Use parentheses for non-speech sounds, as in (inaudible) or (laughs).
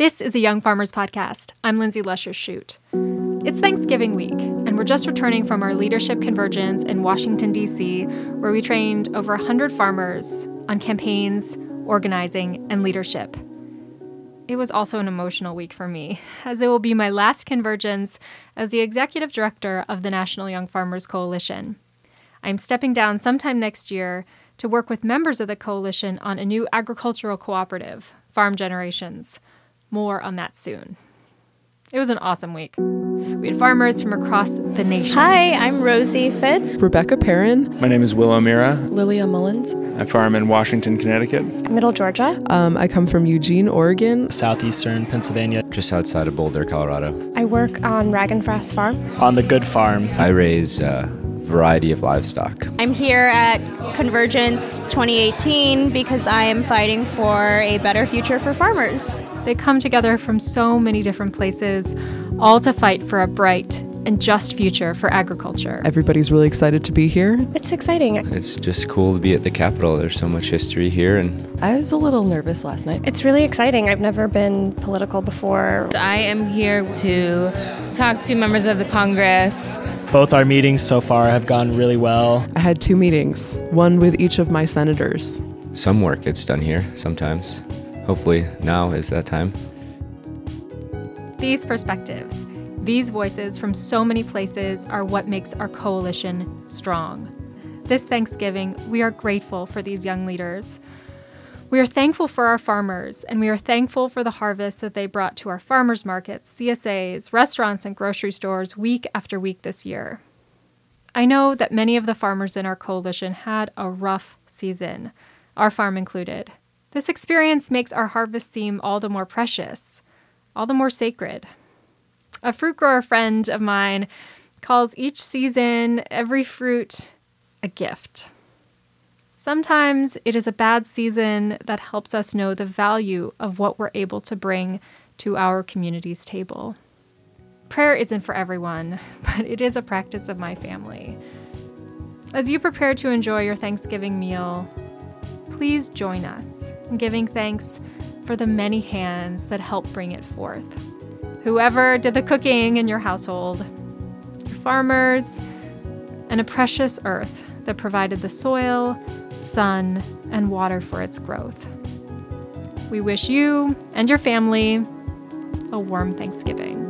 This is a Young Farmers Podcast. I'm Lindsay Lusher Shute. It's Thanksgiving week, and we're just returning from our leadership convergence in Washington, D.C., where we trained over 100 farmers on campaigns, organizing, and leadership. It was also an emotional week for me, as it will be my last convergence as the executive director of the National Young Farmers Coalition. I'm stepping down sometime next year to work with members of the coalition on a new agricultural cooperative, Farm Generations. More on that soon. It was an awesome week. We had farmers from across the nation. Hi, I'm Rosie Fitz. Rebecca Perrin. My name is Will O'Meara. Lilia Mullins. I farm in Washington, Connecticut. Middle Georgia. Um, I come from Eugene, Oregon. Southeastern Pennsylvania. Just outside of Boulder, Colorado. I work on Ragenfrass Farm. On the Good Farm. I raise a variety of livestock. I'm here at Convergence 2018 because I am fighting for a better future for farmers. They come together from so many different places, all to fight for a bright and just future for agriculture. Everybody's really excited to be here. It's exciting. It's just cool to be at the Capitol. There's so much history here and I was a little nervous last night. It's really exciting. I've never been political before. I am here to talk to members of the Congress. Both our meetings so far have gone really well. I had two meetings, one with each of my senators. some work gets done here sometimes. Hopefully now is that time. These perspectives, these voices from so many places are what makes our coalition strong. This Thanksgiving, we are grateful for these young leaders. We are thankful for our farmers, and we are thankful for the harvest that they brought to our farmers markets, CSAs, restaurants, and grocery stores week after week this year. I know that many of the farmers in our coalition had a rough season, our farm included. This experience makes our harvest seem all the more precious, all the more sacred. A fruit grower friend of mine calls each season, every fruit, a gift. Sometimes it is a bad season that helps us know the value of what we're able to bring to our community's table. Prayer isn't for everyone, (laughs) but it is a practice of my family. As you prepare to enjoy your Thanksgiving meal, please join us in giving thanks for the many hands that help bring it forth. Whoever did the cooking in your household, your farmers, and a precious earth that provided the soil, sun, and water for its growth. We wish you and your family a warm Thanksgiving.